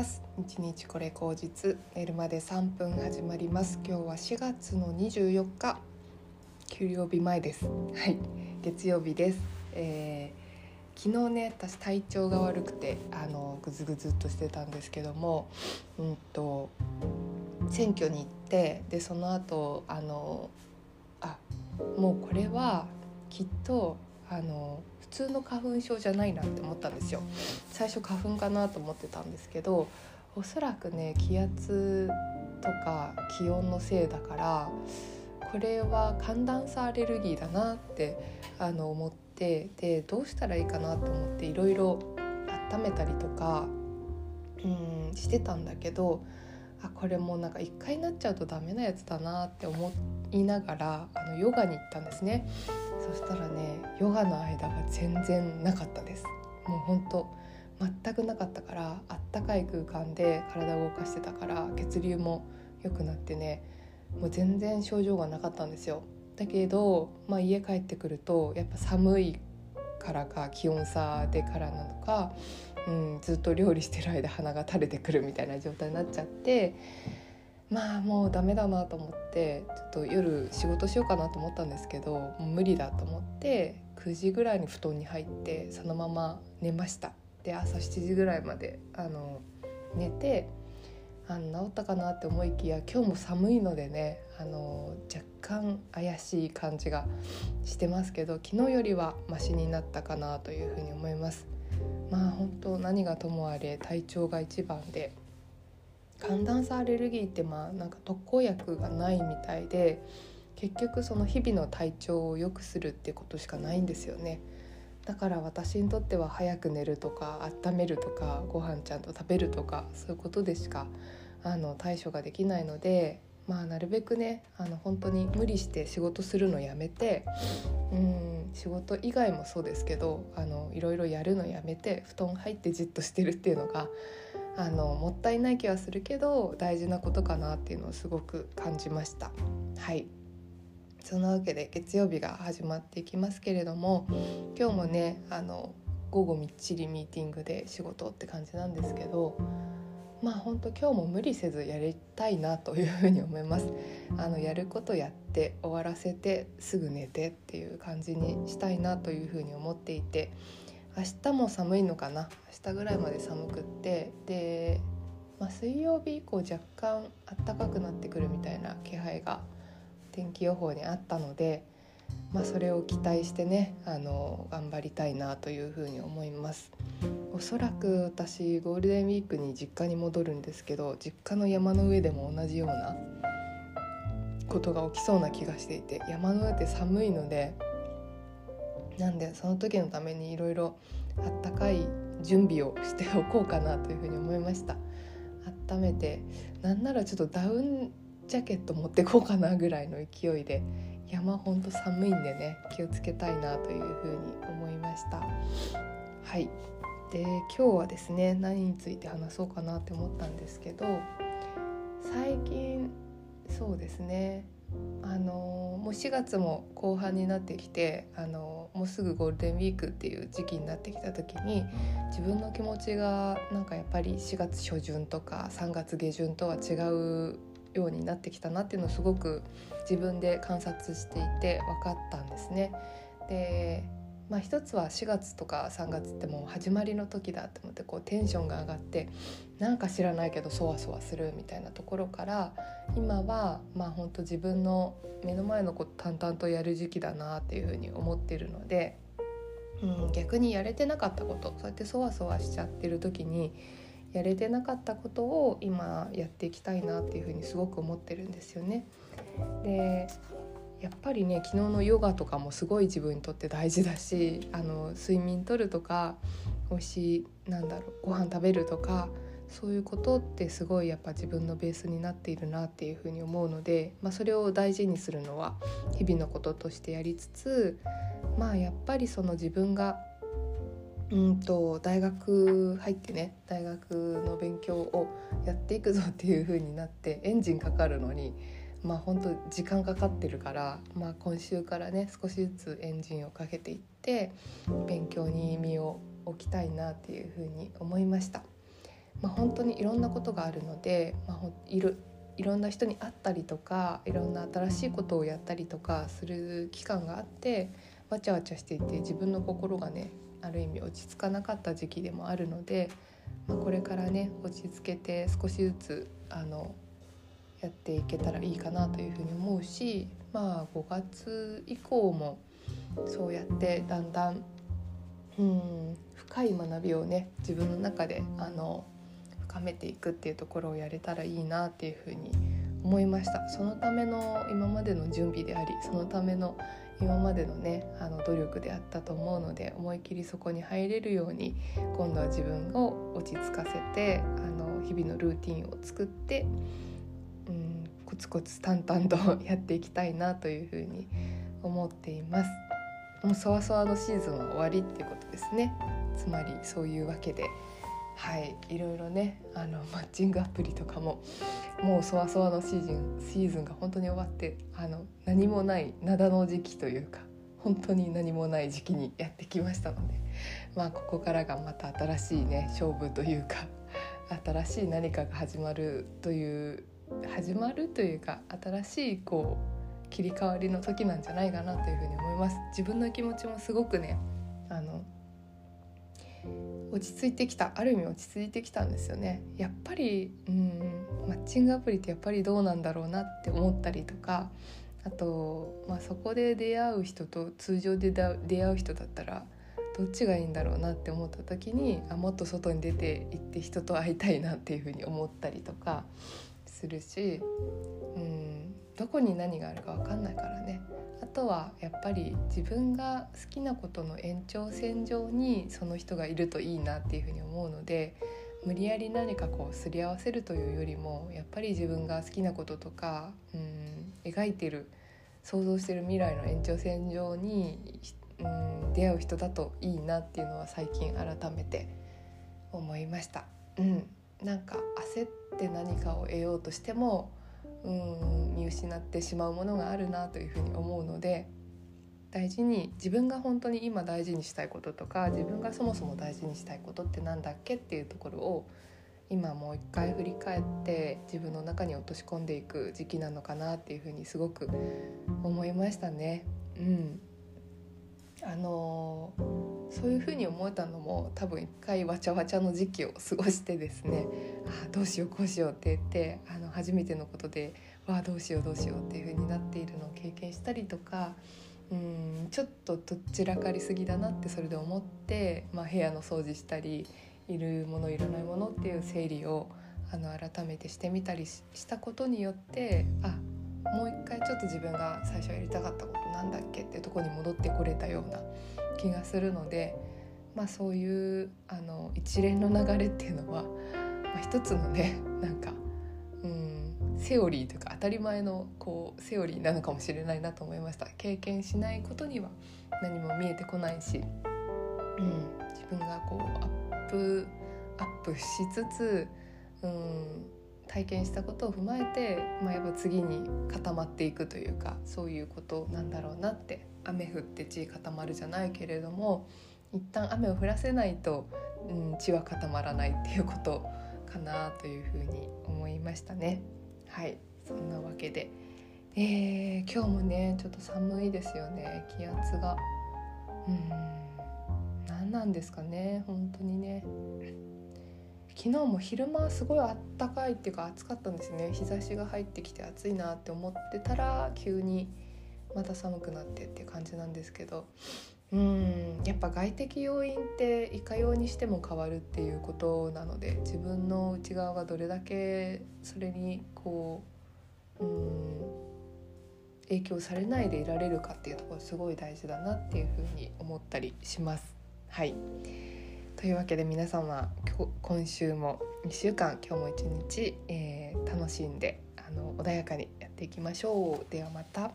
ます。一日これ口実。寝るまで3分始まります。今日は4月の24日。給料日前です。はい。月曜日です、えー、昨日ね私体調が悪くてあのぐずぐずっとしてたんですけどもうんと選挙に行ってでその後あのあもうこれはきっとあの通の花粉症じゃないなって思ったんですよ。最初花粉かなと思ってたんですけどおそらくね気圧とか気温のせいだからこれは寒暖差アレルギーだなってあの思ってでどうしたらいいかなと思っていろいろ温めたりとかうんしてたんだけどあこれもうなんか一回なっちゃうとダメなやつだなって思っていながらあのヨガに行ったんですね。そしたらねヨガの間が全然なかったです。もうほんと全くなかったからあったかい空間で体を動かしてたから血流も良くなってねもう全然症状がなかったんですよ。だけど、まあ、家帰ってくるとやっぱ寒いからか気温差でからなのか、うん、ずっと料理してる間鼻が垂れてくるみたいな状態になっちゃってまあもうダメだなと思ってちょっと夜仕事しようかなと思ったんですけどもう無理だと思って9時ぐらいに布団に入ってそのまま寝ました。で朝7時ぐらいまであの寝てあの治ったかなって思いきや今日も寒いのでねあの若干怪しい感じがしてますけど昨日よりはマシになったかなというふうに思います。まあ本当何がともあれ体調が一番で寒暖差アレルギーってまあなんか特効薬がないみたいで結局その日々の体調を良くするってことしかないんですよね。だから私にとっては早く寝るとか温めるとかご飯ちゃんと食べるとかそういうことでしかあの対処ができないのでまあなるべくねあの本当に無理して仕事するのやめてうん仕事以外もそうですけどあのいろいろやるのやめて布団入ってじっとしてるっていうのがあのもったいない気はするけど大事なことかなっていうのをすごく感じました。はい。そんなわけで月曜日が始まっていきますけれども今日もねあの午後みっちりミーティングで仕事って感じなんですけどまあ本当今日も無理せずやりたいなというふうに思います。あのやることやって終わらせてすぐ寝てっていう感じにしたいなというふうに思っていて明日も寒いのかな？明日ぐらいまで寒くってで、まあ、水曜日以降若干暖かくなってくるみたいな気配が天気予報にあったので、まあ、それを期待してねあの頑張りたいなというふうに思います。おそらく私ゴールデンウィークに実家に戻るんですけど実家の山の上でも同じようなことが起きそうな気がしていて山の上って寒いのでなんでその時のためにいろいろあったかい準備をしておこうかなというふうに思いました。温めてなんならちょっとダウンジャケット持ってこうかなぐらいの勢いで山ほんと寒いんでね気をつけたいなというふうに思いました。はい。で今日はですね何について話そうかなって思ったんですけど最近そうですねあのもう4月も後半になってきてあのもうすぐゴールデンウィークっていう時期になってきた時に自分の気持ちがなんかやっぱり4月初旬とか3月下旬とは違うようになってきたなっていうのをすごく自分で観察していて分かったんですね。でまあ、一つは4月とか3月ってもう始まりの時だと思ってこうテンションが上がってなんか知らないけどそわそわするみたいなところから今はまあ本当自分の目の前のこと淡々とやる時期だなっていうふうに思ってるので、うん、逆にやれてなかったことそうやってそわそわしちゃってる時にやれてなかったことを今やっていきたいなっていうふうにすごく思ってるんですよね。でやっぱりね昨日のヨガとかもすごい自分にとって大事だしあの睡眠とるとか美味しいなんだろうご飯食べるとかそういうことってすごいやっぱ自分のベースになっているなっていうふうに思うので、まあ、それを大事にするのは日々のこととしてやりつつまあやっぱりその自分がうんと大学入ってね大学の勉強をやっていくぞっていう風になってエンジンかかるのにまあ本当時間かかってるから、まあ、今週からね少しずつエンジンをかけていって勉強に身を置きたいなっていうふうに思いました。まあ、本当にいろんなことがあるので、まあ、いるいろんな人に会ったりとかいろんな新しいことをやったりとかする期間があってわちゃわちゃしていて自分の心がねある意味落ち着かなかった時期でもあるので、まあ、これからね落ち着けて少しずつあのやっていけたらいいかなというふうに思うしまあ5月以降もそうやってだんだんうん深い学びをね自分の中であの深めていくっていうところをやれたらいいなっていうふうに思いました。そのための今までの準備でありそのための今までのねあの努力であったと思うので思い切りそこに入れるように今度は自分を落ち着かせてあの日々のルーティンを作って、ツコツ淡々とやっていきたいなというふうに思っています。もうそわそわのシーズンは終わりっていうことですね。つまりそういうわけではいいろいろねあのマッチングアプリとかももうそわそわのシーズンシーズンが本当に終わってあの何もない灘の時期というか本当に何もない時期にやってきましたのでまあここからがまた新しいね勝負というか新しい何かが始まるという始まるというか新しいこう切り替わりの時なんじゃないかなというふうに思います。自分の気持ちもすごくねあの落ち着いてきたある意味落ち着いてきたんですよね。やっぱりうんマッチングアプリってやっぱりどうなんだろうなって思ったりとかあと、まあ、そこで出会う人と通常で出会う人だったらどっちがいいんだろうなって思った時にあもっと外に出て行って人と会いたいなっていうふうに思ったりとかするしうんどこに何があるか分かんないからねあとはやっぱり自分が好きなことの延長線上にその人がいるといいなっていうふうに思うので無理やり何かこうすり合わせるというよりもやっぱり自分が好きなこととかうん描いてる想像してる未来の延長線上にうん出会う人だといいなっていうのは最近改めて思いました。うん、なんか焦って何かを得ようとしてもうん見失ってしまうものがあるなというふうに思うので大事に自分が本当に今大事にしたいこととか自分がそもそも大事にしたいことって何だっけっていうところを今もう一回振り返って自分の中に落とし込んでいく時期なのかなっていうふうにすごく思いましたね。うん、あのそういうふうに思えたのも多分一回わちゃわちゃの時期を過ごしてですねあどうしようこうしようって言ってあの初めてのことでわあどうしようどうしようっていうふうになっているのを経験したりとかうんちょっとどちらかりすぎだなってそれで思って、まあ、部屋の掃除したりいるものいらないものっていう整理をあの改めてしてみたりしたことによってあもう一回ちょっと自分が最初やりたかったことなんだっけっていうとこに戻ってこれたような気がするので、まあ、そういうあの一連の流れっていうのは、まあ、一つのねなんかうんセオリーというか当たり前のこうセオリーなのかもしれないなと思いました。経験しないことには何も見えてこないし、うん、自分がこうアップアップしつつ、うん、体験したことを踏まえて、まあ、やっぱ次に固まっていくというかそういうことなんだろうなって雨降って地固まるじゃないけれども一旦雨を降らせないと、うん、地は固まらないっていうことかなというふうに思いましたね。はいそんなわけで、えー、今日もねちょっと寒いですよね気圧が。うん何なんですかね本当にね。昨日も昼間すごいあったかいっていうか暑かったんですね。日差しが入ってきて暑いなって思ってたら急にまた寒くなってっていう感じなんですけど。うんやっぱ外的要因っていかようにしても変わるっていうことなので自分の内側がどれだけそれにこううん影響されないでいられるかっていうところすごい大事だなっていうふうに思ったりします。はい。というわけで皆様今週も2週間今日も一日、えー、楽しんであの穏やかにやっていきましょう。ではまた。